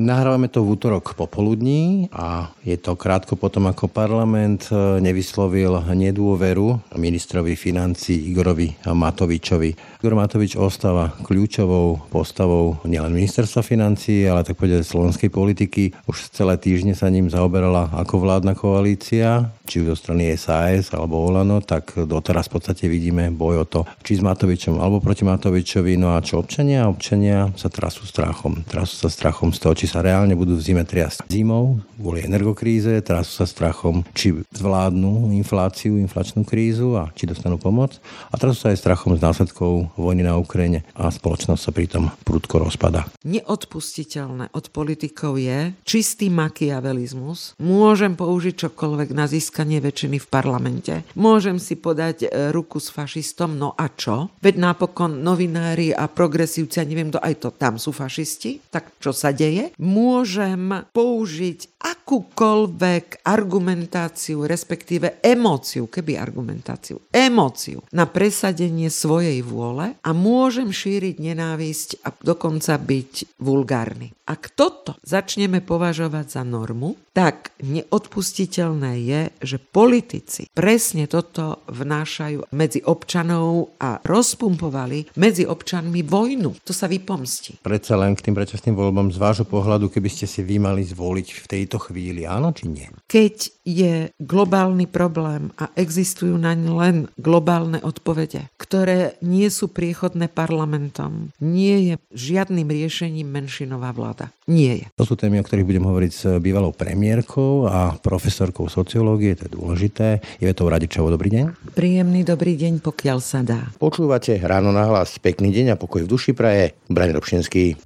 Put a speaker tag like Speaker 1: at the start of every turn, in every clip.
Speaker 1: Nahrávame to v útorok popoludní a je to krátko potom, ako parlament e, nevyslovil nedôveru ministrovi financí Igorovi Matovičovi. Igor Matovič ostáva kľúčovou postavou nielen ministerstva financí, ale tak povedať slovenskej politiky. Už celé týždne sa ním zaoberala ako vládna koalícia, či už zo strany SAS alebo Olano, tak doteraz v podstate vidíme boj o to, či s Matovičom alebo proti Matovičovi. No a čo občania? Občania sa trasú strachom. Trasú sa strachom z toho, či sa reálne budú v zime triasť zimou kvôli energokríze, teraz sa strachom, či zvládnu infláciu, inflačnú krízu a či dostanú pomoc. A teraz sa aj strachom z následkov vojny na Ukrajine a spoločnosť sa pritom prudko rozpada.
Speaker 2: Neodpustiteľné od politikov je čistý makiavelizmus. Môžem použiť čokoľvek na získanie väčšiny v parlamente. Môžem si podať e, ruku s fašistom, no a čo? Veď napokon novinári a progresívci, a neviem, kto aj to tam sú fašisti, tak čo sa deje? Môžem použiť akúkoľvek argumentáciu, respektíve emóciu, keby argumentáciu, emóciu na presadenie svojej vôle a môžem šíriť nenávisť a dokonca byť vulgárny. Ak toto začneme považovať za normu, tak neodpustiteľné je, že politici presne toto vnášajú medzi občanov a rozpumpovali medzi občanmi vojnu. To sa vypomstí.
Speaker 1: Predsa len k tým predčasným voľbám z vášho pohľadu, keby ste si vy mali zvoliť v tejto chvíli, áno či nie?
Speaker 2: Keď je globálny problém a existujú naň len globálne odpovede, ktoré nie sú priechodné parlamentom. Nie je žiadnym riešením menšinová vláda. Nie je.
Speaker 1: To sú témy, o ktorých budem hovoriť s bývalou premiérkou a profesorkou sociológie, to je dôležité. Je to Radičovo, dobrý deň.
Speaker 2: Príjemný dobrý deň, pokiaľ sa dá.
Speaker 1: Počúvate ráno na hlas. Pekný deň a pokoj v duši praje. Brani Robšinský.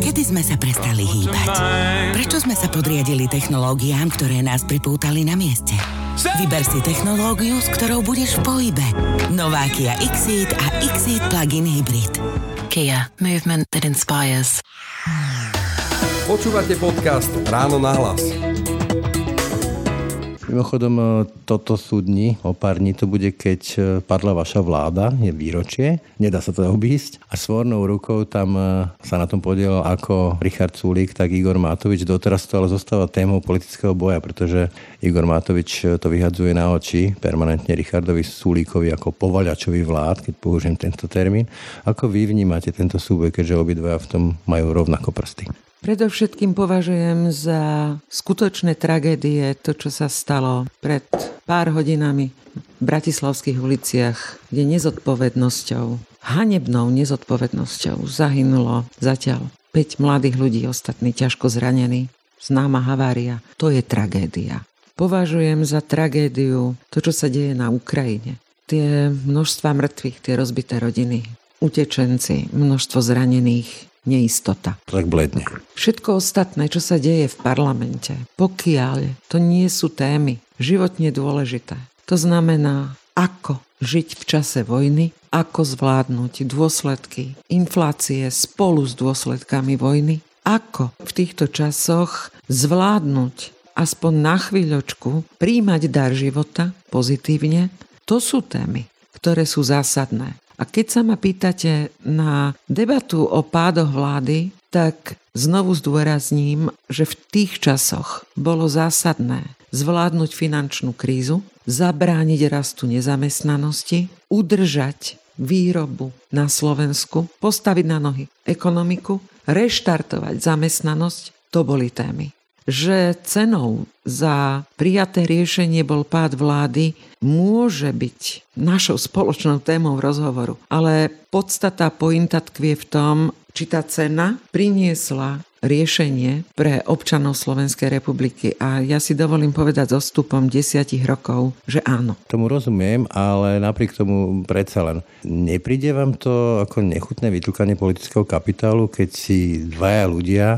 Speaker 3: Kedy sme sa prestali hýbať? Prečo sme sa podriadili technológiám, ktoré nás pripútali na mieste? Vyber si technológiu, s ktorou budeš v pohybe. Nová Kia Xeed a Xeed Plug-in Hybrid.
Speaker 4: Kia. Movement that inspires.
Speaker 5: Počúvate podcast Ráno na hlas.
Speaker 1: Mimochodom, e, toto sú dni, o pár dní to bude, keď e, padla vaša vláda, je výročie, nedá sa to obísť. A svornou rukou tam e, sa na tom podielal ako Richard Sulík, tak Igor Matovič. Doteraz to ale zostáva témou politického boja, pretože Igor Matovič to vyhadzuje na oči permanentne Richardovi Sulíkovi ako povaľačovi vlád, keď použijem tento termín. Ako vy vnímate tento súboj, keďže obidva v tom majú rovnako prsty?
Speaker 2: Predovšetkým považujem za skutočné tragédie to, čo sa stalo pred pár hodinami v bratislavských uliciach, kde nezodpovednosťou, hanebnou nezodpovednosťou zahynulo zatiaľ 5 mladých ľudí, ostatní ťažko zranení. Známa havária. To je tragédia. Považujem za tragédiu to, čo sa deje na Ukrajine. Tie množstva mŕtvych, tie rozbité rodiny, utečenci, množstvo zranených, neistota.
Speaker 1: Tak bledne.
Speaker 2: Všetko ostatné, čo sa deje v parlamente, pokiaľ to nie sú témy životne dôležité, to znamená, ako žiť v čase vojny, ako zvládnuť dôsledky inflácie spolu s dôsledkami vojny, ako v týchto časoch zvládnuť aspoň na chvíľočku príjmať dar života pozitívne, to sú témy, ktoré sú zásadné. A keď sa ma pýtate na debatu o pádoch vlády, tak znovu zdôrazním, že v tých časoch bolo zásadné zvládnuť finančnú krízu, zabrániť rastu nezamestnanosti, udržať výrobu na Slovensku, postaviť na nohy ekonomiku, reštartovať zamestnanosť, to boli témy že cenou za prijaté riešenie bol pád vlády, môže byť našou spoločnou témou rozhovoru. Ale podstata pointa tkvie v tom, či tá cena priniesla riešenie pre občanov Slovenskej republiky. A ja si dovolím povedať so stupom desiatich rokov, že áno.
Speaker 1: Tomu rozumiem, ale napriek tomu predsa len. Nepríde vám to ako nechutné vytlkanie politického kapitálu, keď si dvaja ľudia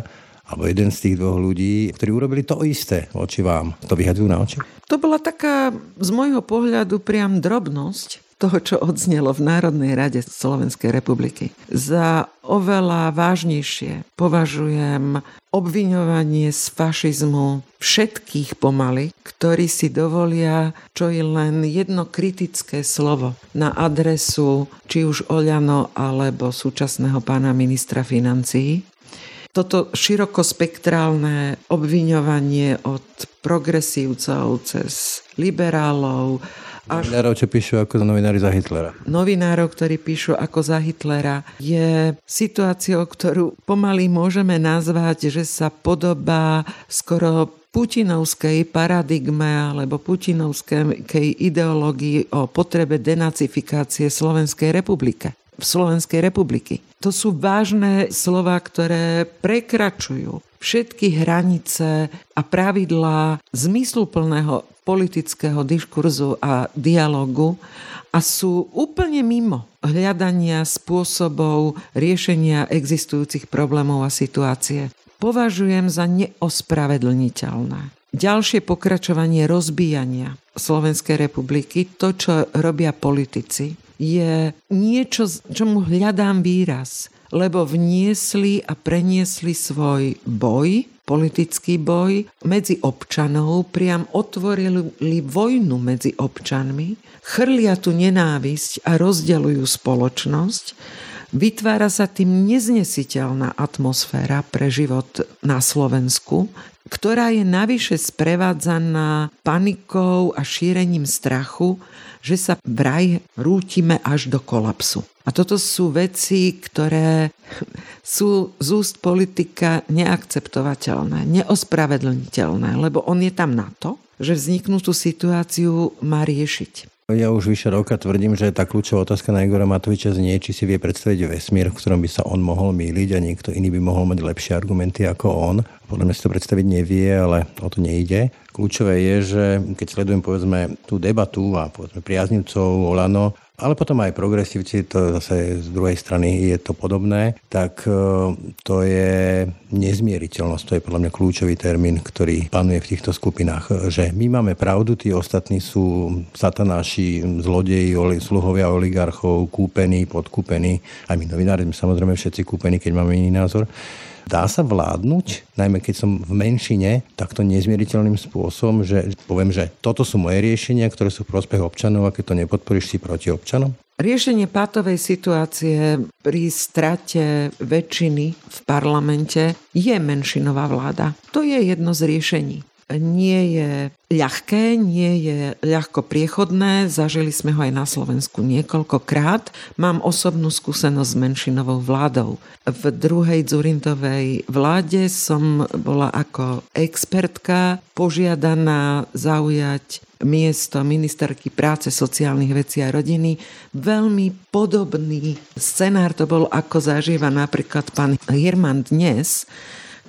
Speaker 1: alebo jeden z tých dvoch ľudí, ktorí urobili to isté voči vám. To vyhadzujú na oči?
Speaker 2: To bola taká z môjho pohľadu priam drobnosť, toho, čo odznelo v Národnej rade Slovenskej republiky. Za oveľa vážnejšie považujem obviňovanie z fašizmu všetkých pomaly, ktorí si dovolia čo je len jedno kritické slovo na adresu či už Oľano alebo súčasného pána ministra financií. Toto širokospektrálne obviňovanie od progresívcov cez liberálov,
Speaker 1: až... Novinárov, čo píšu ako novinári za Hitlera.
Speaker 2: Novinárov, ktorí píšu ako za Hitlera, je situáciou, ktorú pomaly môžeme nazvať, že sa podobá skoro putinovskej paradigme alebo putinovskej ideológii o potrebe denacifikácie Slovenskej republike. V Slovenskej republiky. To sú vážne slova, ktoré prekračujú všetky hranice a pravidlá zmysluplného politického diskurzu a dialogu a sú úplne mimo hľadania spôsobov riešenia existujúcich problémov a situácie. Považujem za neospravedlniteľné. Ďalšie pokračovanie rozbíjania Slovenskej republiky, to, čo robia politici, je niečo, čomu hľadám výraz, lebo vniesli a preniesli svoj boj politický boj medzi občanov, priam otvorili vojnu medzi občanmi, chrlia tu nenávisť a rozdeľujú spoločnosť, vytvára sa tým neznesiteľná atmosféra pre život na Slovensku, ktorá je navyše sprevádzaná panikou a šírením strachu, že sa vraj rútime až do kolapsu. A toto sú veci, ktoré sú z úst politika neakceptovateľné, neospravedlniteľné, lebo on je tam na to, že vzniknutú situáciu má riešiť.
Speaker 1: Ja už vyše roka tvrdím, že tá kľúčová otázka na Igora Matoviča znie, či si vie predstaviť vesmír, v ktorom by sa on mohol míliť a niekto iný by mohol mať lepšie argumenty ako on. Podľa mňa si to predstaviť nevie, ale o to nejde. Kľúčové je, že keď sledujem povedzme tú debatu a povedzme priaznivcov Olano, ale potom aj progresívci, to zase z druhej strany je to podobné, tak e, to je nezmieriteľnosť. To je podľa mňa kľúčový termín, ktorý panuje v týchto skupinách. Že my máme pravdu, tí ostatní sú satanáši, zlodeji, sluhovia oligarchov, kúpení, podkúpení. Aj my novinári sme samozrejme všetci kúpení, keď máme iný názor. Dá sa vládnuť, najmä keď som v menšine, takto nezmieriteľným spôsobom, že poviem, že toto sú moje riešenia, ktoré sú v prospech občanov a keď to nepodporíš si proti občanom?
Speaker 2: Riešenie pátovej situácie pri strate väčšiny v parlamente je menšinová vláda. To je jedno z riešení nie je ľahké, nie je ľahko priechodné. Zažili sme ho aj na Slovensku niekoľkokrát. Mám osobnú skúsenosť s menšinovou vládou. V druhej Zurindovej vláde som bola ako expertka požiadaná zaujať miesto ministerky práce, sociálnych vecí a rodiny. Veľmi podobný scenár to bol, ako zažíva napríklad pán Hirman dnes,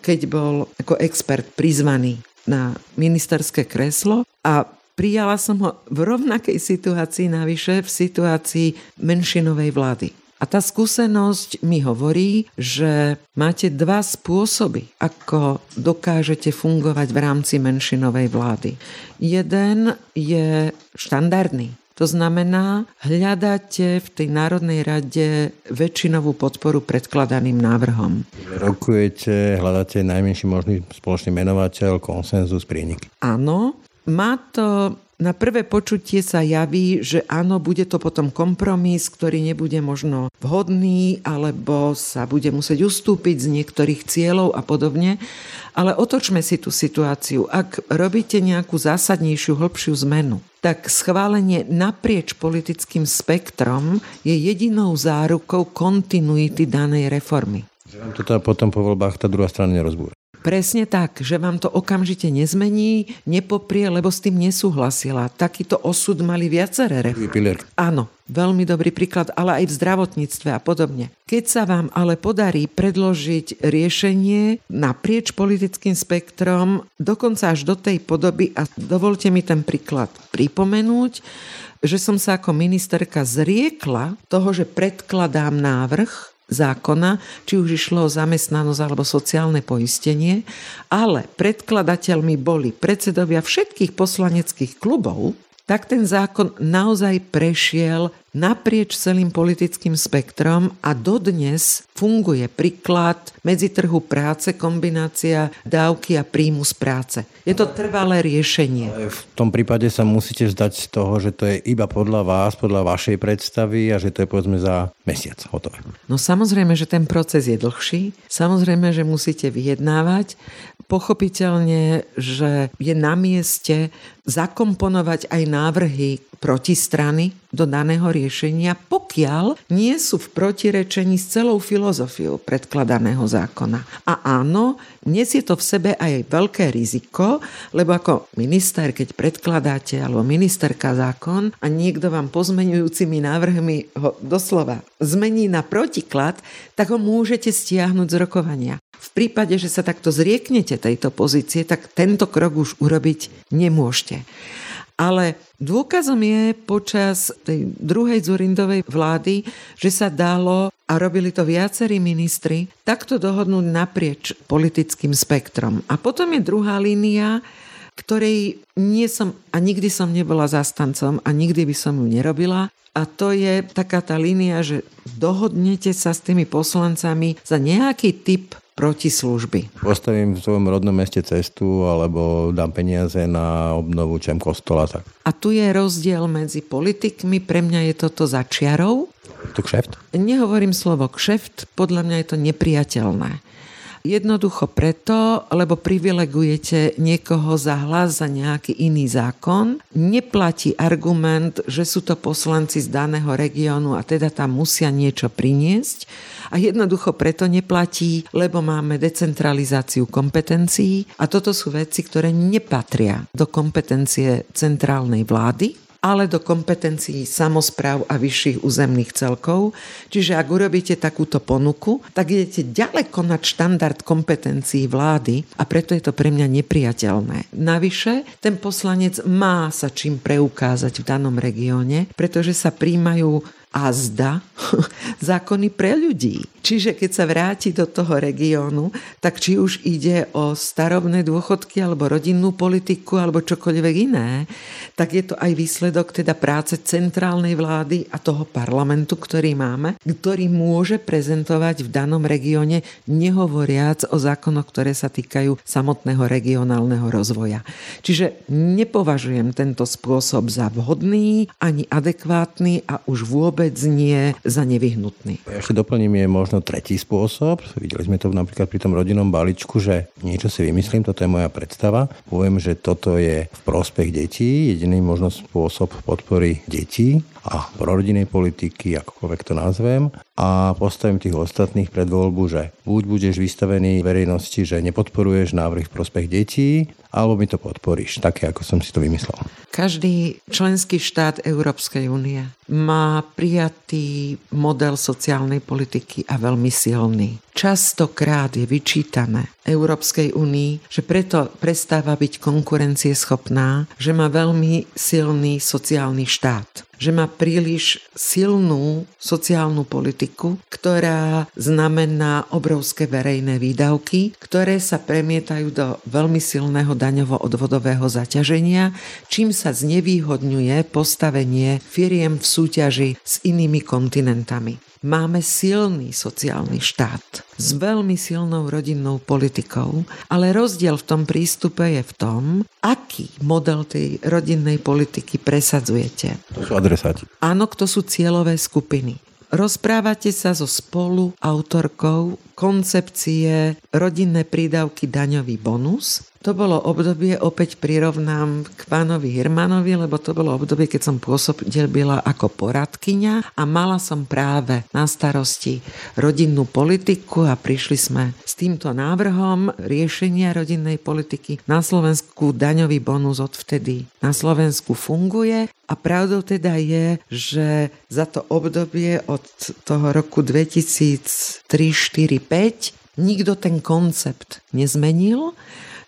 Speaker 2: keď bol ako expert prizvaný na ministerské kreslo a prijala som ho v rovnakej situácii navyše, v situácii menšinovej vlády. A tá skúsenosť mi hovorí, že máte dva spôsoby, ako dokážete fungovať v rámci menšinovej vlády. Jeden je štandardný. To znamená, hľadáte v tej Národnej rade väčšinovú podporu predkladaným návrhom.
Speaker 1: Rokujete, hľadáte najmenší možný spoločný menovateľ, konsenzus, prienik.
Speaker 2: Áno, má to na prvé počutie sa javí, že áno, bude to potom kompromis, ktorý nebude možno vhodný, alebo sa bude musieť ustúpiť z niektorých cieľov a podobne. Ale otočme si tú situáciu. Ak robíte nejakú zásadnejšiu, hĺbšiu zmenu, tak schválenie naprieč politickým spektrom je jedinou zárukou kontinuity danej reformy.
Speaker 1: Že vám to teda potom po voľbách tá druhá strana nerozbúra.
Speaker 2: Presne tak, že vám to okamžite nezmení, nepoprie, lebo s tým nesúhlasila. Takýto osud mali viaceré reformy. Áno, veľmi dobrý príklad, ale aj v zdravotníctve a podobne. Keď sa vám ale podarí predložiť riešenie naprieč politickým spektrom, dokonca až do tej podoby, a dovolte mi ten príklad pripomenúť, že som sa ako ministerka zriekla toho, že predkladám návrh, zákona, či už išlo o zamestnanosť alebo sociálne poistenie, ale predkladateľmi boli predsedovia všetkých poslaneckých klubov, tak ten zákon naozaj prešiel naprieč celým politickým spektrom a dodnes funguje príklad medzi trhu práce, kombinácia dávky a príjmu z práce. Je to trvalé riešenie.
Speaker 1: V tom prípade sa musíte vzdať z toho, že to je iba podľa vás, podľa vašej predstavy a že to je povedzme za mesiac hotové.
Speaker 2: No samozrejme, že ten proces je dlhší, samozrejme, že musíte vyjednávať, pochopiteľne, že je na mieste zakomponovať aj návrhy protistrany do daného riešenia, pokiaľ nie sú v protirečení s celou filozofiou predkladaného zákona. A áno, nesie to v sebe aj veľké riziko, lebo ako minister, keď predkladáte alebo ministerka zákon a niekto vám pozmenujúcimi návrhmi ho doslova zmení na protiklad, tak ho môžete stiahnuť z rokovania. V prípade, že sa takto zrieknete tejto pozície, tak tento krok už urobiť nemôžete. Ale dôkazom je počas tej druhej Zurindovej vlády, že sa dalo a robili to viacerí ministri, takto dohodnúť naprieč politickým spektrom. A potom je druhá línia, ktorej nie som a nikdy som nebola zastancom a nikdy by som ju nerobila. A to je taká tá línia, že dohodnete sa s tými poslancami za nejaký typ protislužby.
Speaker 1: Postavím v svojom rodnom meste cestu alebo dám peniaze na obnovu čem kostola. Tak.
Speaker 2: A tu je rozdiel medzi politikmi. Pre mňa je toto začiarov.
Speaker 1: Tu kšeft?
Speaker 2: Nehovorím slovo kšeft, podľa mňa je to nepriateľné. Jednoducho preto, lebo privilegujete niekoho za hlas za nejaký iný zákon. Neplatí argument, že sú to poslanci z daného regiónu a teda tam musia niečo priniesť. A jednoducho preto neplatí, lebo máme decentralizáciu kompetencií a toto sú veci, ktoré nepatria do kompetencie centrálnej vlády ale do kompetencií samozpráv a vyšších územných celkov. Čiže ak urobíte takúto ponuku, tak idete ďaleko nad štandard kompetencií vlády a preto je to pre mňa nepriateľné. Navyše, ten poslanec má sa čím preukázať v danom regióne, pretože sa príjmajú a zda zákony pre ľudí. Čiže keď sa vráti do toho regiónu, tak či už ide o starobné dôchodky alebo rodinnú politiku alebo čokoľvek iné, tak je to aj výsledok teda práce centrálnej vlády a toho parlamentu, ktorý máme, ktorý môže prezentovať v danom regióne, nehovoriac o zákonoch, ktoré sa týkajú samotného regionálneho rozvoja. Čiže nepovažujem tento spôsob za vhodný ani adekvátny a už vôbec nie za nevyhnutný.
Speaker 1: Ja ešte doplním, je možno tretí spôsob. Videli sme to napríklad pri tom rodinnom balíčku, že niečo si vymyslím, toto je moja predstava. Poviem, že toto je v prospech detí, jediný možno spôsob podpory detí a prorodinnej politiky, akokoľvek to nazvem a postavím tých ostatných pred voľbu, že buď budeš vystavený verejnosti, že nepodporuješ návrh v prospech detí, alebo mi to podporíš, také ako som si to vymyslel.
Speaker 2: Každý členský štát Európskej únie má prijatý model sociálnej politiky a veľmi silný. Častokrát je vyčítané Európskej únii, že preto prestáva byť konkurencieschopná, že má veľmi silný sociálny štát že má príliš silnú sociálnu politiku, ktorá znamená obrovské verejné výdavky, ktoré sa premietajú do veľmi silného daňovo-odvodového zaťaženia, čím sa znevýhodňuje postavenie firiem v súťaži s inými kontinentami. Máme silný sociálny štát s veľmi silnou rodinnou politikou, ale rozdiel v tom prístupe je v tom, aký model tej rodinnej politiky presadzujete.
Speaker 1: To sú adresáti.
Speaker 2: Áno, kto sú cieľové skupiny. Rozprávate sa so spolu autorkou koncepcie rodinné prídavky daňový bonus, to bolo obdobie, opäť prirovnám k pánovi Hirmanovi, lebo to bolo obdobie, keď som pôsobila ako poradkyňa a mala som práve na starosti rodinnú politiku a prišli sme s týmto návrhom riešenia rodinnej politiky. Na Slovensku daňový bonus odvtedy na Slovensku funguje a pravdou teda je, že za to obdobie od toho roku 2003, 4, 5 nikto ten koncept nezmenil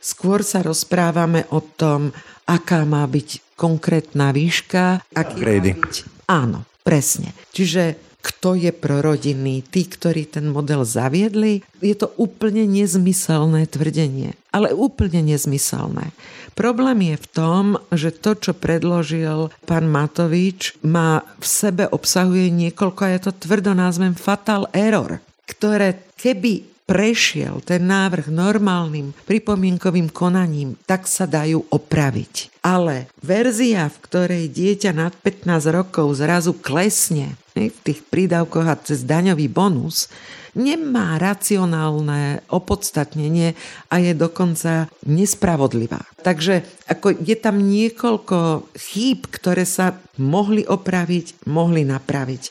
Speaker 2: Skôr sa rozprávame o tom, aká má byť konkrétna výška, aký má byť... Áno, presne. Čiže kto je prorodinný, tí, ktorí ten model zaviedli. Je to úplne nezmyselné tvrdenie, ale úplne nezmyselné. Problém je v tom, že to, čo predložil pán Matovič, má v sebe obsahuje niekoľko, a ja to tvrdo názvem fatal error, ktoré keby prešiel ten návrh normálnym pripomienkovým konaním, tak sa dajú opraviť. Ale verzia, v ktorej dieťa nad 15 rokov zrazu klesne v tých prídavkoch a cez daňový bonus, nemá racionálne opodstatnenie a je dokonca nespravodlivá. Takže ako je tam niekoľko chýb, ktoré sa mohli opraviť, mohli napraviť.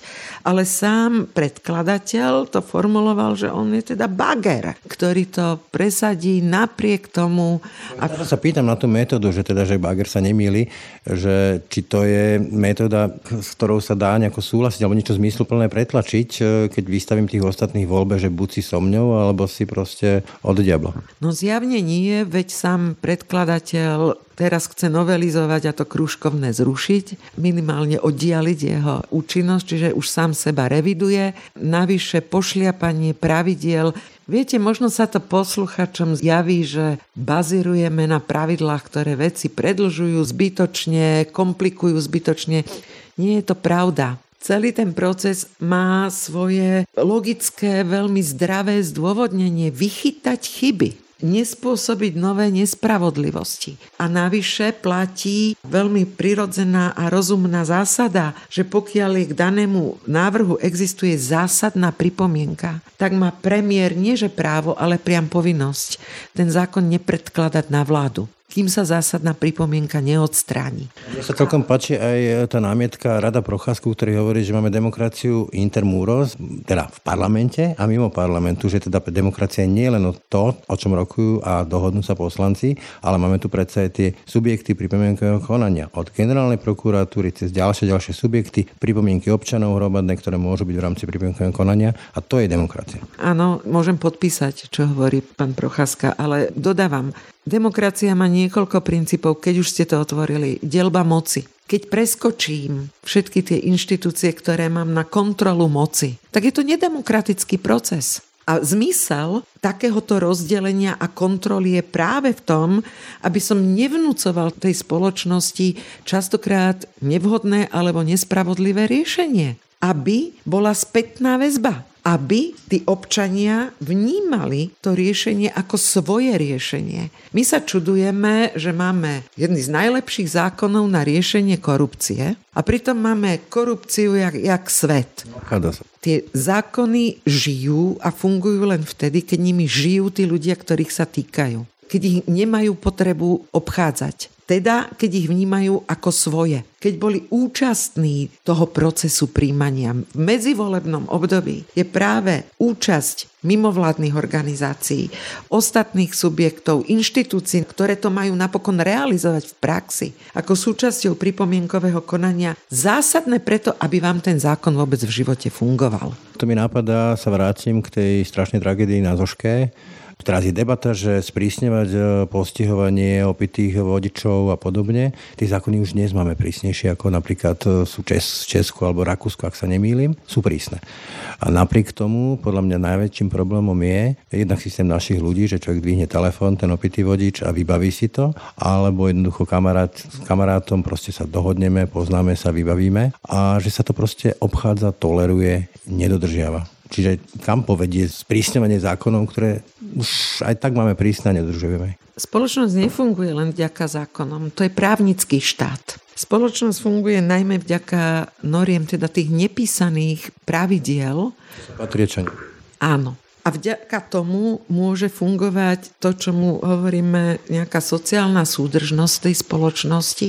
Speaker 2: Ale sám predkladateľ to formuloval, že on je teda bager, ktorý to presadí napriek tomu.
Speaker 1: A... Ja sa pýtam na tú metódu, že teda, že bager sa nemýli, že či to je metóda, s ktorou sa dá nejako súhlasiť alebo niečo zmysluplné pretlačiť, keď vystavím tých ostatných voľbe, že buď si so mňou, alebo si proste od diabla.
Speaker 2: No zjavne nie, veď sám predkladateľ teraz chce novelizovať a to krúžkovné zrušiť, minimálne oddialiť jeho účinnosť, čiže už sám seba reviduje. Navyše pošliapanie pravidiel Viete, možno sa to posluchačom zjaví, že bazirujeme na pravidlách, ktoré veci predlžujú zbytočne, komplikujú zbytočne. Nie je to pravda. Celý ten proces má svoje logické, veľmi zdravé zdôvodnenie vychytať chyby nespôsobiť nové nespravodlivosti. A navyše platí veľmi prirodzená a rozumná zásada, že pokiaľ je k danému návrhu existuje zásadná pripomienka, tak má premiér nie že právo, ale priam povinnosť ten zákon nepredkladať na vládu kým sa zásadná pripomienka neodstráni.
Speaker 1: Mne sa celkom páči aj tá námietka Rada Procházku, ktorý hovorí, že máme demokraciu intermúros, teda v parlamente a mimo parlamentu, že teda demokracia nie je len to, o čom rokujú a dohodnú sa poslanci, ale máme tu predsa aj tie subjekty pripomienkového konania. Od generálnej prokuratúry cez ďalšie ďalšie subjekty, pripomienky občanov hromadné, ktoré môžu byť v rámci pripomienkového konania a to je demokracia.
Speaker 2: Áno, môžem podpísať, čo hovorí pán Procházka, ale dodávam, Demokracia má niekoľko princípov, keď už ste to otvorili. Delba moci. Keď preskočím všetky tie inštitúcie, ktoré mám na kontrolu moci, tak je to nedemokratický proces. A zmysel takéhoto rozdelenia a kontroly je práve v tom, aby som nevnúcoval tej spoločnosti častokrát nevhodné alebo nespravodlivé riešenie. Aby bola spätná väzba aby tí občania vnímali to riešenie ako svoje riešenie. My sa čudujeme, že máme jedný z najlepších zákonov na riešenie korupcie a pritom máme korupciu jak, jak svet. Tie zákony žijú a fungujú len vtedy, keď nimi žijú tí ľudia, ktorých sa týkajú. Keď ich nemajú potrebu obchádzať teda keď ich vnímajú ako svoje. Keď boli účastní toho procesu príjmania v medzivolebnom období, je práve účasť mimovládnych organizácií, ostatných subjektov, inštitúcií, ktoré to majú napokon realizovať v praxi ako súčasťou pripomienkového konania zásadné preto, aby vám ten zákon vôbec v živote fungoval.
Speaker 1: To mi napadá, sa vrátim k tej strašnej tragédii na Zoške, Teraz je debata, že sprísňovať e, postihovanie opitých vodičov a podobne. Tie zákony už dnes máme prísnejšie, ako napríklad e, sú Čes, Česku alebo Rakúsku, ak sa nemýlim, sú prísne. A napriek tomu, podľa mňa najväčším problémom je jednak systém našich ľudí, že človek dvihne telefón, ten opitý vodič a vybaví si to, alebo jednoducho kamarát, s kamarátom proste sa dohodneme, poznáme sa, vybavíme a že sa to proste obchádza, toleruje, nedodržiava. Čiže kam povedie sprísňovanie zákonov, ktoré už aj tak máme prísne a nedržujeme.
Speaker 2: Spoločnosť nefunguje len vďaka zákonom. To je právnický štát. Spoločnosť funguje najmä vďaka noriem, teda tých nepísaných pravidiel.
Speaker 1: Patriečania.
Speaker 2: Áno. A vďaka tomu môže fungovať to, čo mu hovoríme nejaká sociálna súdržnosť tej spoločnosti,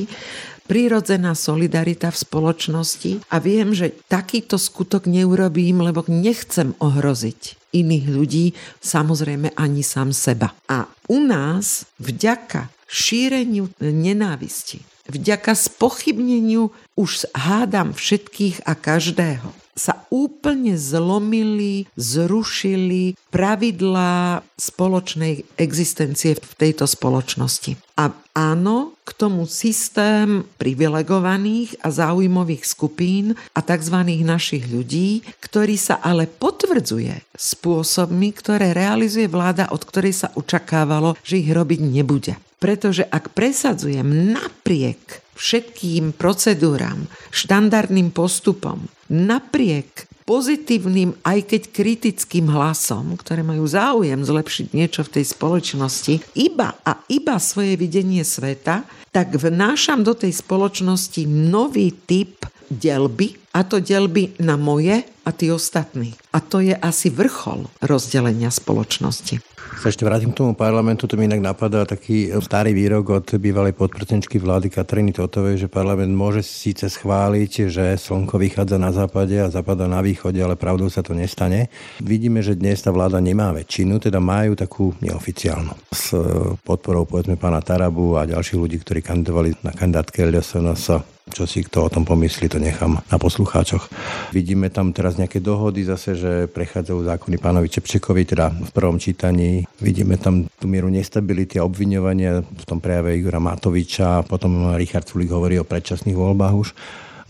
Speaker 2: prírodzená solidarita v spoločnosti a viem, že takýto skutok neurobím, lebo nechcem ohroziť iných ľudí, samozrejme ani sám seba. A u nás vďaka šíreniu nenávisti, vďaka spochybneniu už hádam všetkých a každého sa úplne zlomili, zrušili pravidlá spoločnej existencie v tejto spoločnosti. A áno, k tomu systém privilegovaných a záujmových skupín a tzv. našich ľudí, ktorý sa ale potvrdzuje spôsobmi, ktoré realizuje vláda, od ktorej sa očakávalo, že ich robiť nebude. Pretože ak presadzujem napriek všetkým procedúram, štandardným postupom, napriek pozitívnym, aj keď kritickým hlasom, ktoré majú záujem zlepšiť niečo v tej spoločnosti, iba a iba svoje videnie sveta, tak vnášam do tej spoločnosti nový typ delby, a to delby na moje a tí ostatní. A to je asi vrchol rozdelenia spoločnosti
Speaker 1: sa ešte vrátim k tomu parlamentu, to mi inak napadá taký starý výrok od bývalej podpredsedničky vlády Katriny Totovej, že parlament môže síce schváliť, že slnko vychádza na západe a zapadá na východe, ale pravdou sa to nestane. Vidíme, že dnes tá vláda nemá väčšinu, teda majú takú neoficiálnu. S podporou povedzme pána Tarabu a ďalších ľudí, ktorí kandidovali na kandidátke LSNS čo si kto o tom pomyslí, to nechám na poslucháčoch. Vidíme tam teraz nejaké dohody zase, že prechádzajú zákony pánovi Čepčekovi, teda v prvom čítaní. Vidíme tam tú mieru nestability a obviňovania v tom prejave Igora Matoviča, potom Richard Sulik hovorí o predčasných voľbách už.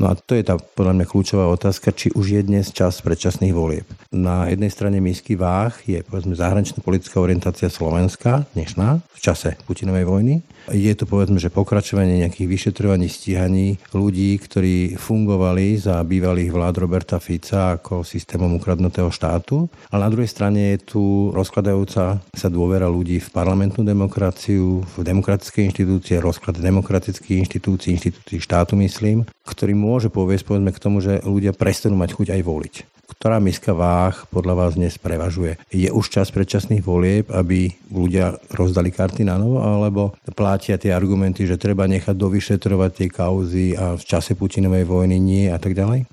Speaker 1: No a to je tá podľa mňa kľúčová otázka, či už je dnes čas predčasných volieb. Na jednej strane misky váh je povedzme zahraničná politická orientácia Slovenska, dnešná, v čase Putinovej vojny. Je to povedzme, že pokračovanie nejakých vyšetrovaní, stíhaní ľudí, ktorí fungovali za bývalých vlád Roberta Fica ako systémom ukradnutého štátu. Ale na druhej strane je tu rozkladajúca sa dôvera ľudí v parlamentnú demokraciu, v demokratické inštitúcie, rozklad demokratických inštitúcií, inštitúcií štátu myslím, ktorý môže poviesť povedzme k tomu, že ľudia prestanú mať chuť aj voliť. Ktorá miska váh podľa vás dnes prevažuje? Je už čas predčasných volieb, aby ľudia rozdali karty na novo, alebo platia tie argumenty, že treba nechať dovyšetrovať tie kauzy a v čase Putinovej vojny nie a tak ďalej?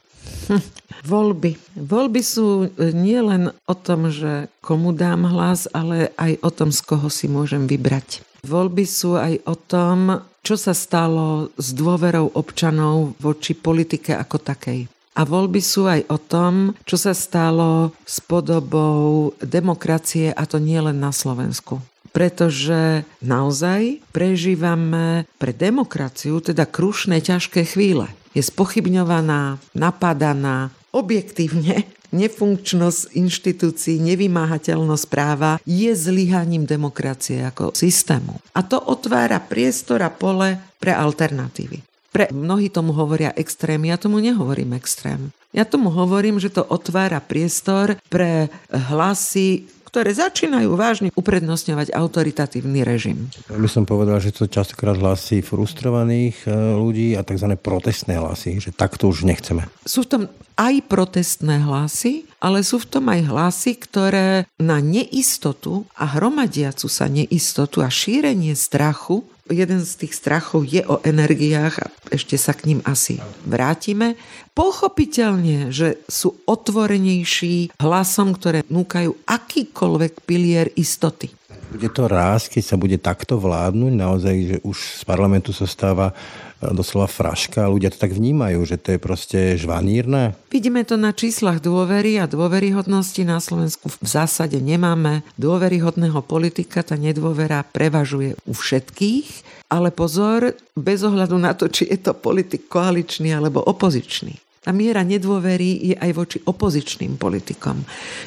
Speaker 2: Hm, voľby. Voľby sú e, nielen o tom, že komu dám hlas, ale aj o tom, z koho si môžem vybrať. Voľby sú aj o tom, čo sa stalo s dôverou občanov voči politike ako takej. A voľby sú aj o tom, čo sa stalo s podobou demokracie a to nie len na Slovensku. Pretože naozaj prežívame pre demokraciu teda krušné ťažké chvíle. Je spochybňovaná, napadaná, objektívne nefunkčnosť inštitúcií, nevymáhateľnosť práva je zlyhaním demokracie ako systému. A to otvára priestor a pole pre alternatívy. Pre mnohí tomu hovoria extrém, ja tomu nehovorím extrém. Ja tomu hovorím, že to otvára priestor pre hlasy ktoré začínajú vážne uprednostňovať autoritatívny režim.
Speaker 1: Ja by som povedal, že to častokrát hlasy frustrovaných e, ľudí a tzv. protestné hlasy, že takto už nechceme.
Speaker 2: Sú v tom aj protestné hlasy, ale sú v tom aj hlasy, ktoré na neistotu a hromadiacu sa neistotu a šírenie strachu jeden z tých strachov je o energiách a ešte sa k ním asi vrátime. Pochopiteľne, že sú otvorenejší hlasom, ktoré núkajú akýkoľvek pilier istoty.
Speaker 1: Bude to raz, keď sa bude takto vládnuť, naozaj, že už z parlamentu sa stáva doslova fraška. Ľudia to tak vnímajú, že to je proste žvanírne.
Speaker 2: Vidíme to na číslach dôvery a dôveryhodnosti na Slovensku v zásade nemáme. Dôveryhodného politika tá nedôvera prevažuje u všetkých, ale pozor, bez ohľadu na to, či je to politik koaličný alebo opozičný. Tá miera nedôvery je aj voči opozičným politikom.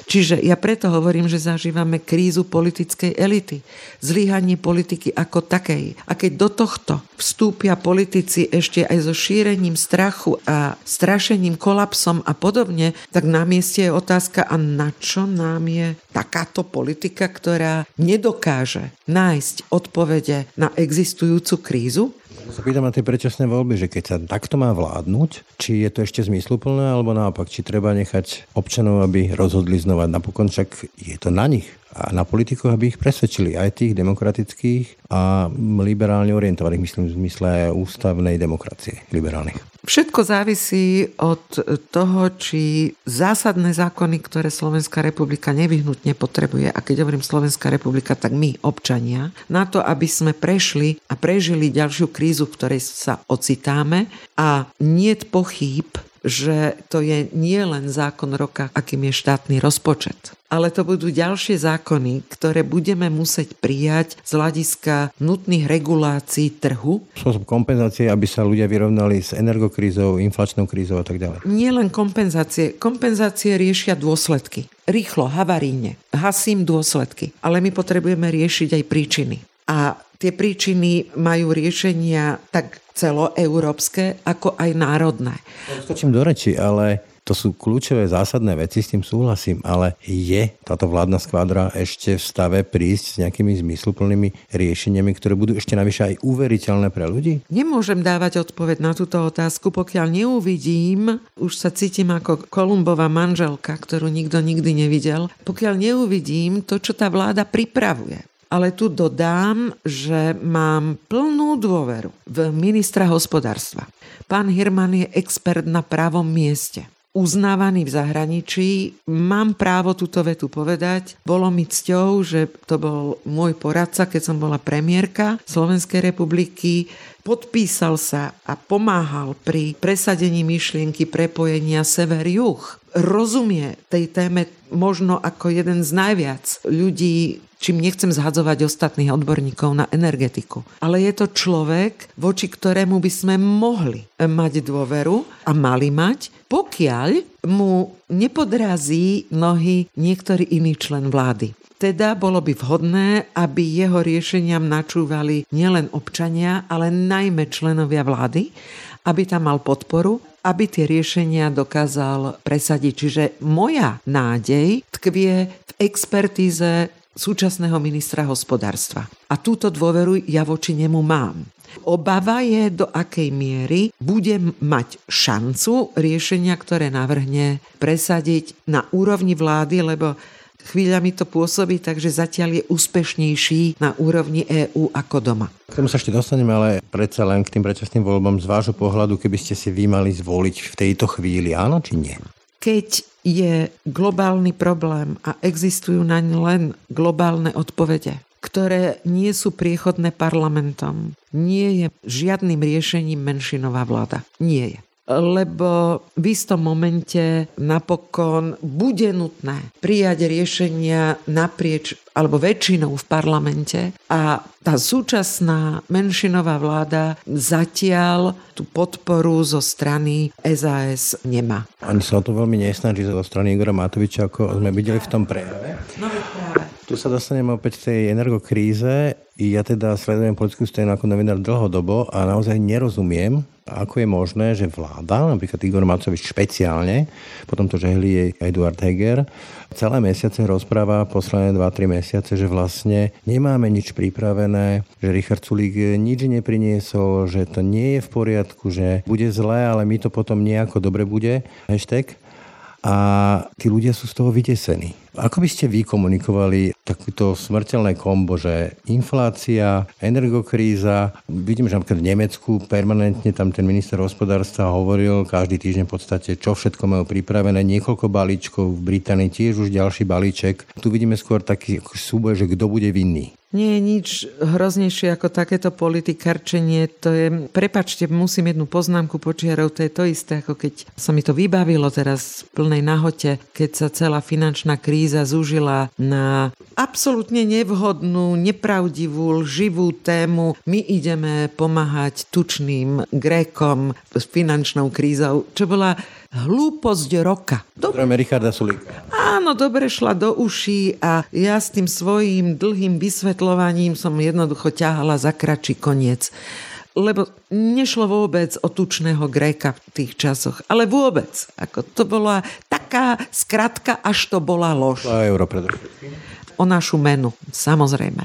Speaker 2: Čiže ja preto hovorím, že zažívame krízu politickej elity, zlyhanie politiky ako takej. A keď do tohto vstúpia politici ešte aj so šírením strachu a strašením, kolapsom a podobne, tak na mieste je otázka, a na čo nám je takáto politika, ktorá nedokáže nájsť odpovede na existujúcu krízu?
Speaker 1: Sa pýtam na tie predčasné voľby, že keď sa takto má vládnuť, či je to ešte zmysluplné, alebo naopak, či treba nechať občanov, aby rozhodli znova. Napokon však je to na nich, a na politikov, aby ich presvedčili aj tých demokratických a liberálne orientovaných, myslím v zmysle ústavnej demokracie liberálnych.
Speaker 2: Všetko závisí od toho, či zásadné zákony, ktoré Slovenská republika nevyhnutne potrebuje, a keď hovorím Slovenská republika, tak my, občania, na to, aby sme prešli a prežili ďalšiu krízu, v ktorej sa ocitáme a nie pochýb, že to je nie len zákon roka, akým je štátny rozpočet, ale to budú ďalšie zákony, ktoré budeme musieť prijať z hľadiska nutných regulácií trhu.
Speaker 1: Spôsob kompenzácie, aby sa ľudia vyrovnali s energokrízou, inflačnou krízou a tak ďalej.
Speaker 2: Nie len kompenzácie. Kompenzácie riešia dôsledky. Rýchlo, havaríne. Hasím dôsledky. Ale my potrebujeme riešiť aj príčiny. A tie príčiny majú riešenia tak celoeurópske, ako aj národné.
Speaker 1: Skočím do reči, ale to sú kľúčové zásadné veci, s tým súhlasím, ale je táto vládna skvadra ešte v stave prísť s nejakými zmysluplnými riešeniami, ktoré budú ešte navyše aj uveriteľné pre ľudí?
Speaker 2: Nemôžem dávať odpoveď na túto otázku, pokiaľ neuvidím, už sa cítim ako Kolumbová manželka, ktorú nikto nikdy nevidel, pokiaľ neuvidím to, čo tá vláda pripravuje ale tu dodám, že mám plnú dôveru v ministra hospodárstva. Pán Hirman je expert na pravom mieste uznávaný v zahraničí. Mám právo túto vetu povedať. Bolo mi cťou, že to bol môj poradca, keď som bola premiérka Slovenskej republiky. Podpísal sa a pomáhal pri presadení myšlienky prepojenia sever-juh. Rozumie tej téme možno ako jeden z najviac ľudí čím nechcem zhadzovať ostatných odborníkov na energetiku. Ale je to človek, voči ktorému by sme mohli mať dôveru a mali mať, pokiaľ mu nepodrazí nohy niektorý iný člen vlády. Teda bolo by vhodné, aby jeho riešeniam načúvali nielen občania, ale najmä členovia vlády, aby tam mal podporu, aby tie riešenia dokázal presadiť. Čiže moja nádej tkvie v expertíze súčasného ministra hospodárstva. A túto dôveru ja voči nemu mám. Obava je, do akej miery bude mať šancu riešenia, ktoré navrhne presadiť na úrovni vlády, lebo chvíľami to pôsobí, takže zatiaľ je úspešnejší na úrovni EÚ ako doma.
Speaker 1: K tomu sa ešte dostaneme, ale predsa len k tým predčasným voľbám z vášho pohľadu, keby ste si vy mali zvoliť v tejto chvíli, áno či nie?
Speaker 2: Keď je globálny problém a existujú naň len globálne odpovede, ktoré nie sú priechodné parlamentom. Nie je žiadnym riešením menšinová vláda. Nie je lebo v istom momente napokon bude nutné prijať riešenia naprieč alebo väčšinou v parlamente a tá súčasná menšinová vláda zatiaľ tú podporu zo strany SAS nemá.
Speaker 1: Ani sa o to veľmi nesnaží zo strany Igora Matoviča, ako sme videli v tom prejave.
Speaker 2: No práve.
Speaker 1: Tu sa dostaneme opäť k tej energokríze. Ja teda sledujem politickú scénu ako novinár dlhodobo a naozaj nerozumiem, ako je možné, že vláda, napríklad Igor Matovič špeciálne, potom to žehli Eduard Heger, celé mesiace rozpráva, posledné 2-3 mesiace, že vlastne nemáme nič pripravené, že Richard Sulík nič nepriniesol, že to nie je v poriadku, že bude zlé, ale my to potom nejako dobre bude. Hashtag a tí ľudia sú z toho vytesení. Ako by ste vy komunikovali takúto smrteľné kombo, že inflácia, energokríza, vidím, že napríklad v Nemecku permanentne tam ten minister hospodárstva hovoril každý týždeň v podstate, čo všetko majú pripravené, niekoľko balíčkov, v Británii tiež už ďalší balíček. Tu vidíme skôr taký súboj, že kto bude vinný.
Speaker 2: Nie je nič hroznejšie ako takéto politikarčenie. To je, prepačte, musím jednu poznámku počiarov, to je to isté, ako keď sa mi to vybavilo teraz v plnej nahote, keď sa celá finančná kríza zúžila na absolútne nevhodnú, nepravdivú, živú tému. My ideme pomáhať tučným Grékom s finančnou krízou, čo bola hlúposť roka.
Speaker 1: Pozdravíme Richarda Sulíka.
Speaker 2: Áno, dobre šla do uší a ja s tým svojím dlhým vysvetľovaním som jednoducho ťahala za kračí koniec lebo nešlo vôbec o tučného Gréka v tých časoch, ale vôbec. Ako to bola taká skratka, až to bola lož.
Speaker 1: A euro
Speaker 2: O našu menu, samozrejme.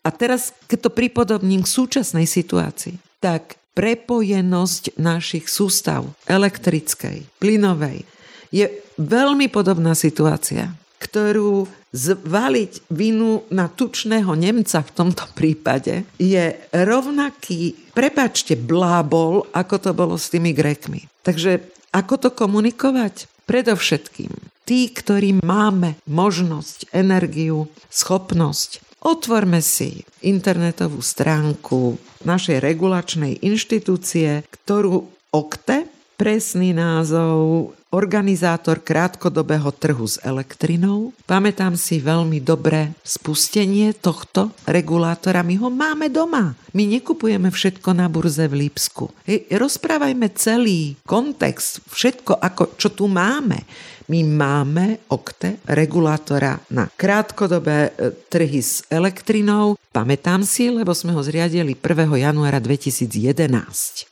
Speaker 2: A teraz, keď to pripodobním k súčasnej situácii, tak prepojenosť našich sústav elektrickej, plynovej je veľmi podobná situácia, ktorú zvaliť vinu na tučného Nemca v tomto prípade je rovnaký, prepačte, blábol, ako to bolo s tými Grekmi. Takže ako to komunikovať? Predovšetkým tí, ktorí máme možnosť, energiu, schopnosť Otvorme si internetovú stránku našej regulačnej inštitúcie, ktorú OKTE, presný názov organizátor krátkodobého trhu s elektrinou. Pamätám si veľmi dobre spustenie tohto regulátora. My ho máme doma. My nekupujeme všetko na burze v Lípsku. Hej, rozprávajme celý kontext, všetko, ako, čo tu máme. My máme okte regulátora na krátkodobé e, trhy s elektrinou. Pamätám si, lebo sme ho zriadili 1. januára 2011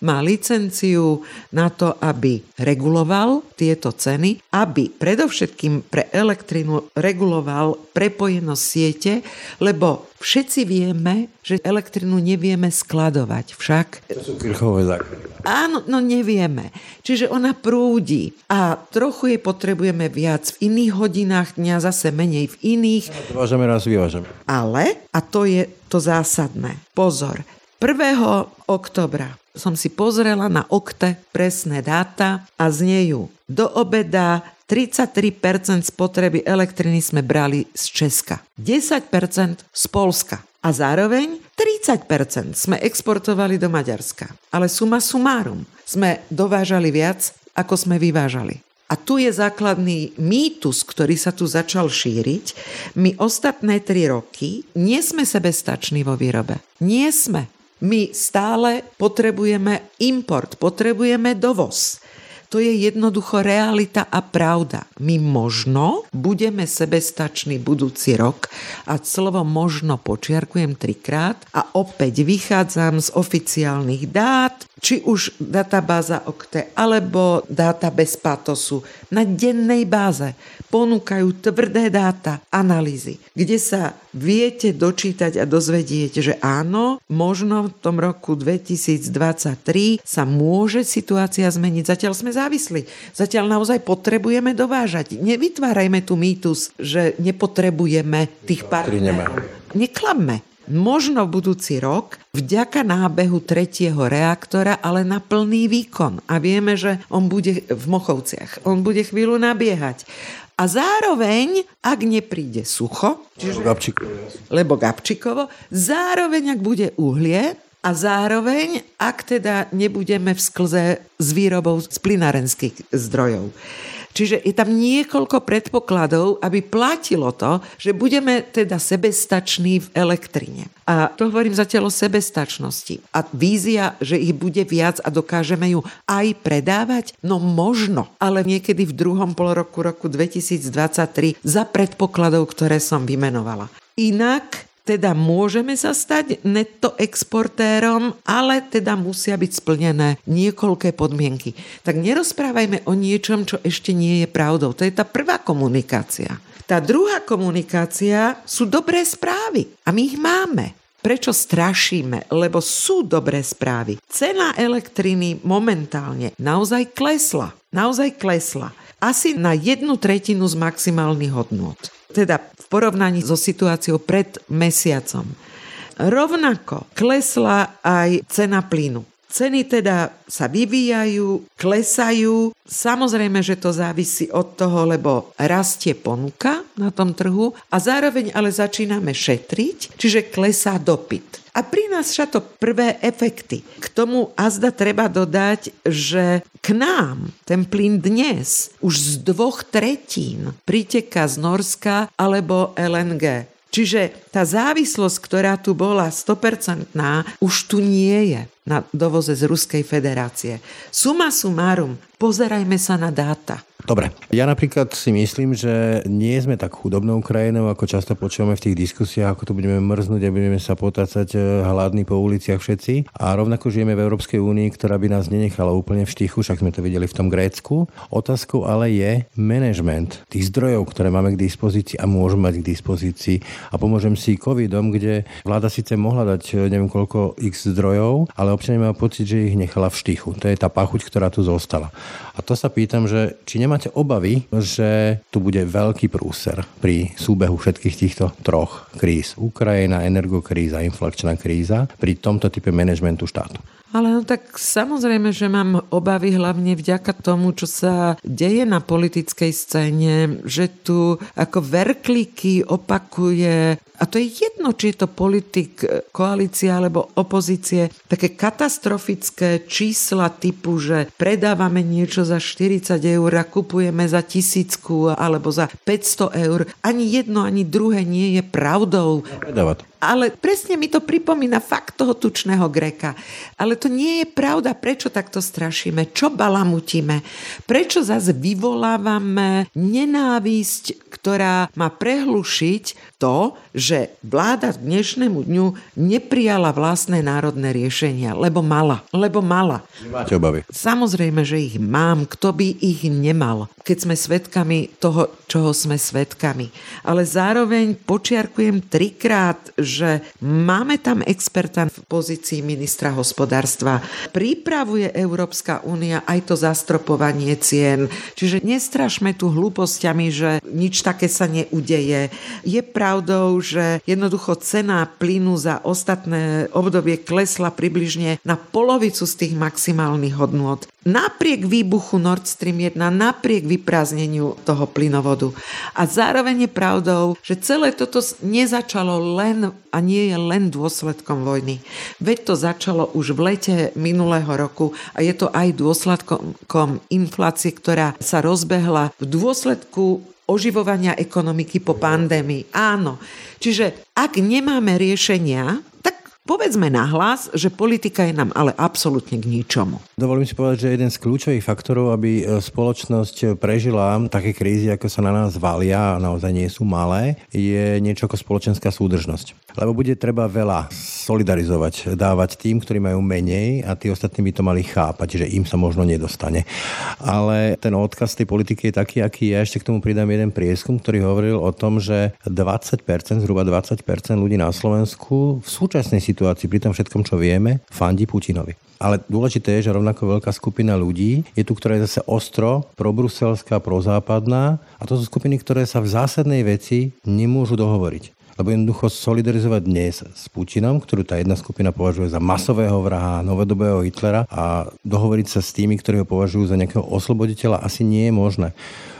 Speaker 2: má licenciu na to, aby reguloval tieto ceny, aby predovšetkým pre elektrinu reguloval prepojenosť siete, lebo všetci vieme, že elektrinu nevieme skladovať. Však...
Speaker 1: To sú krchové zákony.
Speaker 2: Áno, no nevieme. Čiže ona prúdi a trochu jej potrebujeme viac v iných hodinách dňa, zase menej v iných.
Speaker 1: Dovážame raz, vyvážame.
Speaker 2: Ale, a to je to zásadné, pozor, 1. oktobra som si pozrela na okte presné dáta a znejú do obeda 33% spotreby elektriny sme brali z Česka, 10% z Polska a zároveň 30% sme exportovali do Maďarska. Ale suma sumárum sme dovážali viac, ako sme vyvážali. A tu je základný mýtus, ktorý sa tu začal šíriť. My ostatné tri roky nie sme sebestační vo výrobe. Nie sme. My stále potrebujeme import, potrebujeme dovoz. To je jednoducho realita a pravda. My možno budeme sebestační budúci rok a slovo možno počiarkujem trikrát a opäť vychádzam z oficiálnych dát, či už databáza OKTE alebo dáta bez patosu na dennej báze ponúkajú tvrdé dáta, analýzy, kde sa viete dočítať a dozvedieť, že áno, možno v tom roku 2023 sa môže situácia zmeniť. Zatiaľ sme závisli. Zatiaľ naozaj potrebujeme dovážať. Nevytvárajme tu mýtus, že nepotrebujeme tých partnerov. Neklamme možno budúci rok vďaka nábehu tretieho reaktora, ale na plný výkon. A vieme, že on bude v Mochovciach. On bude chvíľu nabiehať. A zároveň, ak nepríde sucho,
Speaker 1: čiže, Gabčíkovo.
Speaker 2: lebo Gabčíkovo, zároveň, ak bude uhlie, a zároveň, ak teda nebudeme v sklze s výrobou z plynárenských zdrojov. Čiže je tam niekoľko predpokladov, aby platilo to, že budeme teda sebestační v elektrine. A to hovorím zatiaľ o sebestačnosti. A vízia, že ich bude viac a dokážeme ju aj predávať? No možno, ale niekedy v druhom poloroku roku 2023 za predpokladov, ktoré som vymenovala. Inak teda môžeme sa stať netto exportérom, ale teda musia byť splnené niekoľké podmienky. Tak nerozprávajme o niečom, čo ešte nie je pravdou. To je tá prvá komunikácia. Tá druhá komunikácia sú dobré správy a my ich máme. Prečo strašíme? Lebo sú dobré správy. Cena elektriny momentálne naozaj klesla. Naozaj klesla. Asi na jednu tretinu z maximálnych hodnôt teda porovnaní so situáciou pred mesiacom. Rovnako klesla aj cena plynu. Ceny teda sa vyvíjajú, klesajú. Samozrejme, že to závisí od toho, lebo rastie ponuka na tom trhu a zároveň ale začíname šetriť, čiže klesá dopyt. A prináša to prvé efekty. K tomu azda treba dodať, že k nám ten plyn dnes už z dvoch tretín priteká z Norska alebo LNG. Čiže tá závislosť, ktorá tu bola 100%, už tu nie je na dovoze z Ruskej federácie. Suma sumárum, pozerajme sa na dáta.
Speaker 1: Dobre, ja napríklad si myslím, že nie sme tak chudobnou krajinou, ako často počúvame v tých diskusiách, ako tu budeme mrznúť a budeme sa potácať eh, hladní po uliciach všetci. A rovnako žijeme v Európskej únii, ktorá by nás nenechala úplne v štichu, však sme to videli v tom Grécku. Otázkou ale je management tých zdrojov, ktoré máme k dispozícii a môžeme mať k dispozícii. A pomôžem si covidom, kde vláda síce mohla dať neviem koľko x zdrojov, ale občania majú pocit, že ich nechala v štychu. To je tá pachuť, ktorá tu zostala. A to sa pýtam, že či nemáte obavy, že tu bude veľký prúser pri súbehu všetkých týchto troch kríz. Ukrajina, energokríza, inflačná kríza pri tomto type manažmentu štátu.
Speaker 2: Ale no tak samozrejme, že mám obavy hlavne vďaka tomu, čo sa deje na politickej scéne, že tu ako verklíky opakuje a to je jedno, či je to politik, e, koalícia alebo opozície, také katastrofické čísla typu, že predávame niečo za 40 eur a kupujeme za tisícku alebo za 500 eur. Ani jedno, ani druhé nie je pravdou.
Speaker 1: Predávať.
Speaker 2: Ale presne mi to pripomína fakt toho tučného Greka. Ale to nie je pravda. Prečo takto strašíme? Čo balamutíme? Prečo zase vyvolávame nenávisť, ktorá má prehlušiť to, že vláda dnešnému dňu neprijala vlastné národné riešenia, lebo mala. Lebo mala.
Speaker 1: Máte obavy?
Speaker 2: Samozrejme, že ich mám. Kto by ich nemal, keď sme svedkami toho, čoho sme svedkami. Ale zároveň počiarkujem trikrát, že máme tam experta v pozícii ministra hospodárstva. Pripravuje Európska únia aj to zastropovanie cien. Čiže nestrašme tu hlúpostiami, že nič také sa neudeje. Je pravdou, že jednoducho cena plynu za ostatné obdobie klesla približne na polovicu z tých maximálnych hodnôt. Napriek výbuchu Nord Stream 1, napriek vyprázdneniu toho plynovodu. A zároveň je pravdou, že celé toto nezačalo len a nie je len dôsledkom vojny. Veď to začalo už v lete minulého roku a je to aj dôsledkom inflácie, ktorá sa rozbehla v dôsledku oživovania ekonomiky po pandémii. Áno. Čiže ak nemáme riešenia, tak Povedzme nahlas, že politika je nám ale absolútne k ničomu.
Speaker 1: Dovolím si povedať, že jeden z kľúčových faktorov, aby e, spoločnosť prežila také krízy, ako sa na nás valia, a naozaj nie sú malé, je niečo ako spoločenská súdržnosť. Lebo bude treba veľa solidarizovať, dávať tým, ktorí majú menej a tí ostatní by to mali chápať, že im sa možno nedostane. Ale ten odkaz tej politiky je taký, aký je. Ešte k tomu pridám jeden prieskum, ktorý hovoril o tom, že 20%, zhruba 20% ľudí na Slovensku v súčasnej situácii situácii, pri tom všetkom, čo vieme, fandí Putinovi. Ale dôležité je, že rovnako veľká skupina ľudí je tu, ktorá je zase ostro probruselská, prozápadná a to sú skupiny, ktoré sa v zásadnej veci nemôžu dohovoriť lebo jednoducho solidarizovať dnes s Putinom, ktorú tá jedna skupina považuje za masového vraha, novodobého Hitlera a dohovoriť sa s tými, ktorí ho považujú za nejakého osloboditeľa, asi nie je možné.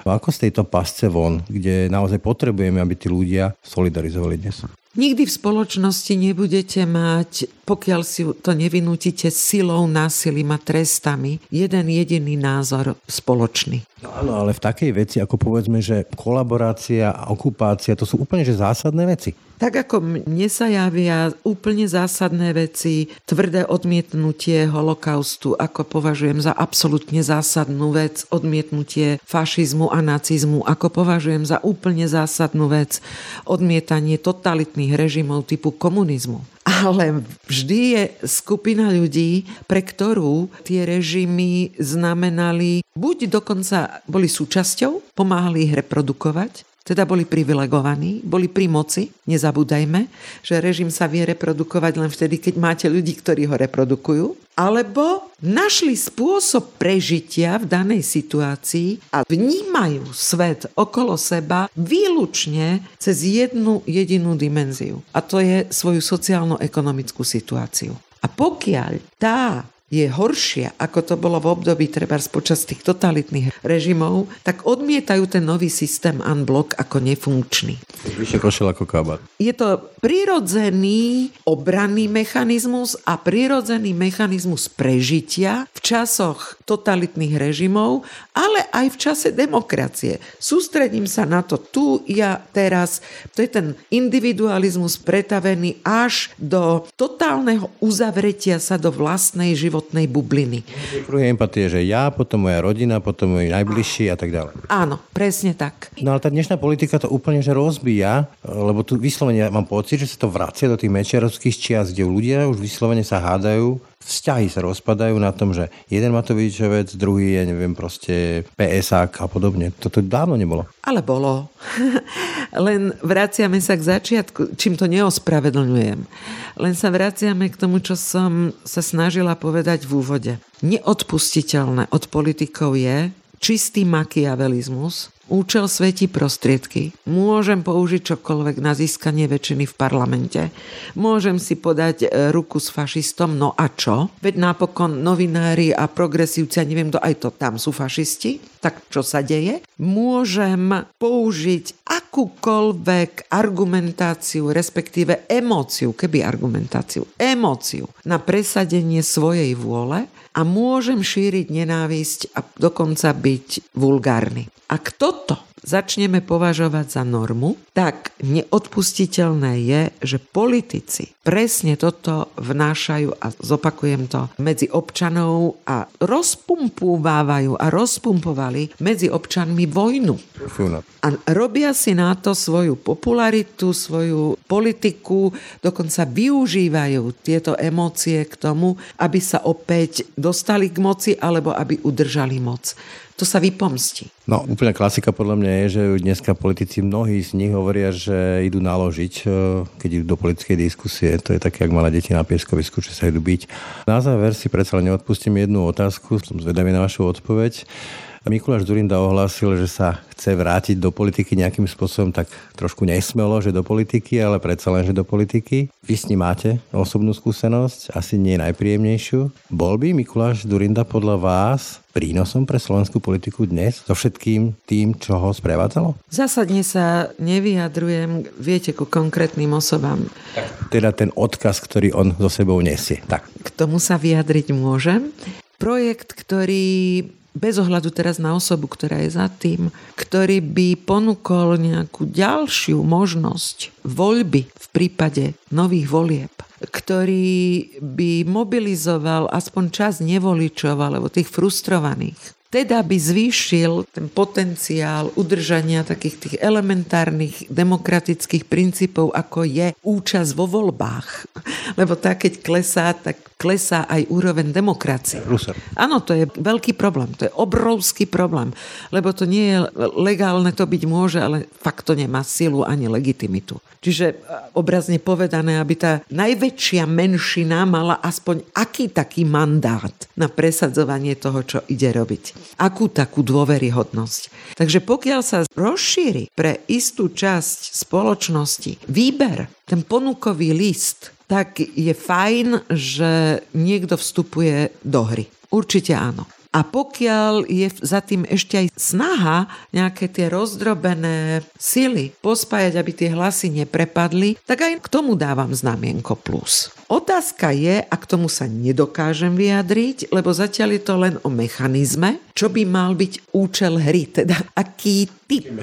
Speaker 1: Ako z tejto pasce von, kde naozaj potrebujeme, aby tí ľudia solidarizovali dnes?
Speaker 2: Nikdy v spoločnosti nebudete mať, pokiaľ si to nevinútite silou, násilím a trestami, jeden jediný názor spoločný.
Speaker 1: No áno, ale v takej veci, ako povedzme, že kolaborácia a okupácia, to sú úplne že zásadné veci.
Speaker 2: Tak ako mne sa javia úplne zásadné veci, tvrdé odmietnutie holokaustu, ako považujem za absolútne zásadnú vec, odmietnutie fašizmu a nacizmu, ako považujem za úplne zásadnú vec, odmietanie totalitných režimov typu komunizmu. Ale vždy je skupina ľudí, pre ktorú tie režimy znamenali, buď dokonca boli súčasťou, pomáhali ich reprodukovať, teda boli privilegovaní, boli pri moci. Nezabúdajme, že režim sa vie reprodukovať len vtedy, keď máte ľudí, ktorí ho reprodukujú. Alebo našli spôsob prežitia v danej situácii a vnímajú svet okolo seba výlučne cez jednu jedinú dimenziu. A to je svoju sociálno-ekonomickú situáciu. A pokiaľ tá je horšia, ako to bolo v období treba počas tých totalitných režimov, tak odmietajú ten nový systém unblock ako nefunkčný.
Speaker 1: Vyššie košel ako kabát.
Speaker 2: Je to prirodzený obranný mechanizmus a prirodzený mechanizmus prežitia v časoch totalitných režimov, ale aj v čase demokracie. Sústredím sa na to tu, ja, teraz. To je ten individualizmus pretavený až do totálneho uzavretia sa do vlastnej životnej životnej bubliny.
Speaker 1: Kruh empatie, že ja, potom moja rodina, potom môj najbližší a tak ďalej.
Speaker 2: Áno, presne tak.
Speaker 1: No ale tá dnešná politika to úplne že rozbíja, lebo tu vyslovene mám pocit, že sa to vracia do tých mečiarovských čias, kde ľudia už vyslovene sa hádajú vzťahy sa rozpadajú na tom, že jeden Matovičovec, druhý je, neviem, proste PSák a podobne. Toto dávno nebolo.
Speaker 2: Ale bolo. Len vraciame sa k začiatku, čím to neospravedlňujem. Len sa vraciame k tomu, čo som sa snažila povedať v úvode. Neodpustiteľné od politikov je čistý makiavelizmus, Účel svetí prostriedky. Môžem použiť čokoľvek na získanie väčšiny v parlamente. Môžem si podať e, ruku s fašistom, no a čo? Veď napokon novinári a progresívci, a neviem, kto aj to tam sú fašisti. Tak čo sa deje? Môžem použiť akúkoľvek argumentáciu, respektíve emóciu, keby argumentáciu, emóciu na presadenie svojej vôle a môžem šíriť nenávisť a dokonca byť vulgárny. Ak toto začneme považovať za normu, tak neodpustiteľné je, že politici presne toto vnášajú a zopakujem to medzi občanov a rozpumpúvajú a rozpumpovali medzi občanmi vojnu. A robia si na to svoju popularitu, svoju politiku, dokonca využívajú tieto emócie k tomu, aby sa opäť dostali k moci alebo aby udržali moc to sa vypomstí.
Speaker 1: No, úplne klasika podľa mňa je, že dneska politici, mnohí z nich hovoria, že idú naložiť, e, keď idú do politickej diskusie. To je také, ak malé deti na pieskovisku, že sa idú byť. Na záver si predsa neodpustím jednu otázku, som zvedavý na vašu odpoveď. Mikuláš Zurinda ohlásil, že sa chce vrátiť do politiky nejakým spôsobom tak trošku nesmelo, že do politiky, ale predsa len, že do politiky. Vy s ním máte osobnú skúsenosť, asi nie najpríjemnejšiu. Bol by Mikuláš Zurinda podľa vás prínosom pre slovenskú politiku dnes so všetkým tým, čo ho sprevádzalo?
Speaker 2: Zásadne sa nevyjadrujem, viete, ku konkrétnym osobám.
Speaker 1: Teda ten odkaz, ktorý on so sebou nesie. Tak.
Speaker 2: K tomu sa vyjadriť môžem. Projekt, ktorý bez ohľadu teraz na osobu, ktorá je za tým, ktorý by ponúkol nejakú ďalšiu možnosť voľby v prípade nových volieb, ktorý by mobilizoval aspoň čas nevoličov alebo tých frustrovaných teda by zvýšil ten potenciál udržania takých tých elementárnych demokratických princípov, ako je účasť vo voľbách. Lebo tak, keď klesá, tak klesá aj úroveň demokracie. Áno, to je veľký problém, to je obrovský problém, lebo to nie je legálne, to byť môže, ale fakt to nemá silu ani legitimitu. Čiže e, obrazne povedané, aby tá najväčšia menšina mala aspoň aký taký mandát na presadzovanie toho, čo ide robiť akú takú dôveryhodnosť. Takže pokiaľ sa rozšíri pre istú časť spoločnosti výber, ten ponukový list, tak je fajn, že niekto vstupuje do hry. Určite áno. A pokiaľ je za tým ešte aj snaha nejaké tie rozdrobené sily pospájať, aby tie hlasy neprepadli, tak aj k tomu dávam znamienko plus. Otázka je, a k tomu sa nedokážem vyjadriť, lebo zatiaľ je to len o mechanizme, čo by mal byť účel hry, teda aký typ,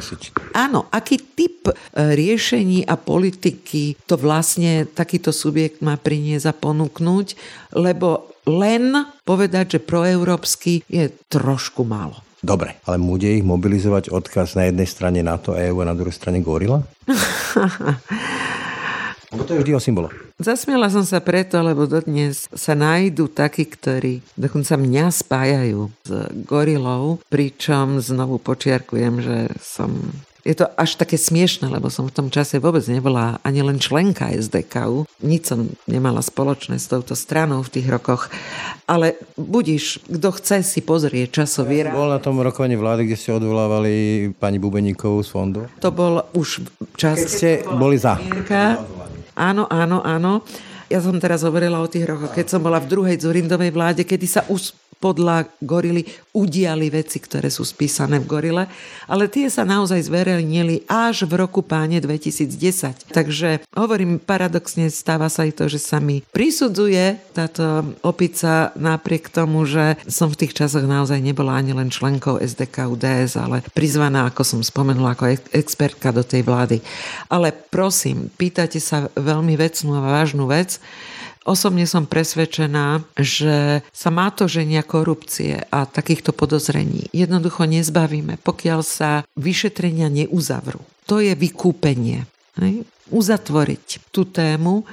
Speaker 2: áno, aký typ e, riešení a politiky to vlastne takýto subjekt má priniesť a ponúknuť, lebo len povedať, že proeurópsky je trošku málo.
Speaker 1: Dobre, ale bude ich mobilizovať odkaz na jednej strane NATO, EU a na druhej strane Gorila? Lebo to je vždy o symbolo.
Speaker 2: Zasmiela som sa preto, lebo dodnes sa nájdú takí, ktorí dokonca mňa spájajú s gorilou, pričom znovu počiarkujem, že som je to až také smiešne, lebo som v tom čase vôbec nebola ani len členka SDKU. Nič som nemala spoločné s touto stranou v tých rokoch. Ale budíš, kto chce si pozrieť časový
Speaker 1: ja Bol na tom rokovaní vlády, kde ste odvolávali pani Bubeníkovú z fondu?
Speaker 2: To bol už čas...
Speaker 1: Keď ste boli za.
Speaker 2: Áno, áno, áno. Ja som teraz hovorila o tých rokoch, keď som bola v druhej Zurindovej vláde, kedy sa us podľa gorily udiali veci, ktoré sú spísané v gorile, ale tie sa naozaj zverejnili až v roku páne 2010. Takže hovorím, paradoxne stáva sa aj to, že sa mi prisudzuje táto opica napriek tomu, že som v tých časoch naozaj nebola ani len členkou SDK UDS, ale prizvaná, ako som spomenula, ako expertka do tej vlády. Ale prosím, pýtate sa veľmi vecnú a vážnu vec, Osobne som presvedčená, že sa má to ženia korupcie a takýchto podozrení jednoducho nezbavíme, pokiaľ sa vyšetrenia neuzavrú. To je vykúpenie. Uzatvoriť tú tému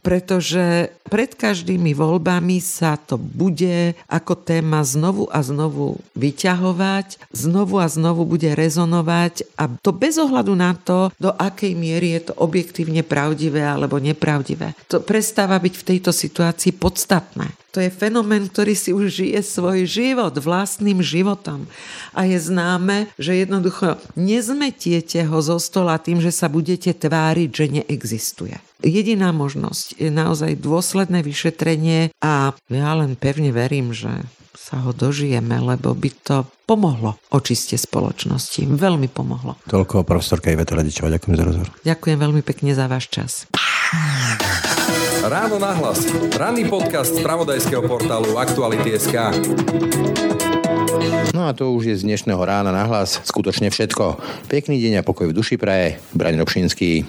Speaker 2: pretože pred každými voľbami sa to bude ako téma znovu a znovu vyťahovať, znovu a znovu bude rezonovať a to bez ohľadu na to, do akej miery je to objektívne pravdivé alebo nepravdivé. To prestáva byť v tejto situácii podstatné. To je fenomén, ktorý si už žije svoj život vlastným životom. A je známe, že jednoducho nezmetiete ho zo stola tým, že sa budete tváriť, že neexistuje. Jediná možnosť je naozaj dôsledné vyšetrenie a ja len pevne verím, že sa ho dožijeme, lebo by to pomohlo očiste spoločnosti. Veľmi pomohlo.
Speaker 1: Toľko profesorka Iveta Radičová. Ďakujem za rozhovor.
Speaker 2: Ďakujem veľmi pekne za váš čas.
Speaker 5: Ráno nahlas. Ranný podcast z pravodajského portálu Aktuality.sk.
Speaker 1: No a to už je z dnešného rána nahlas skutočne všetko. Pekný deň a pokoj v duši praje. Braň Robšinský.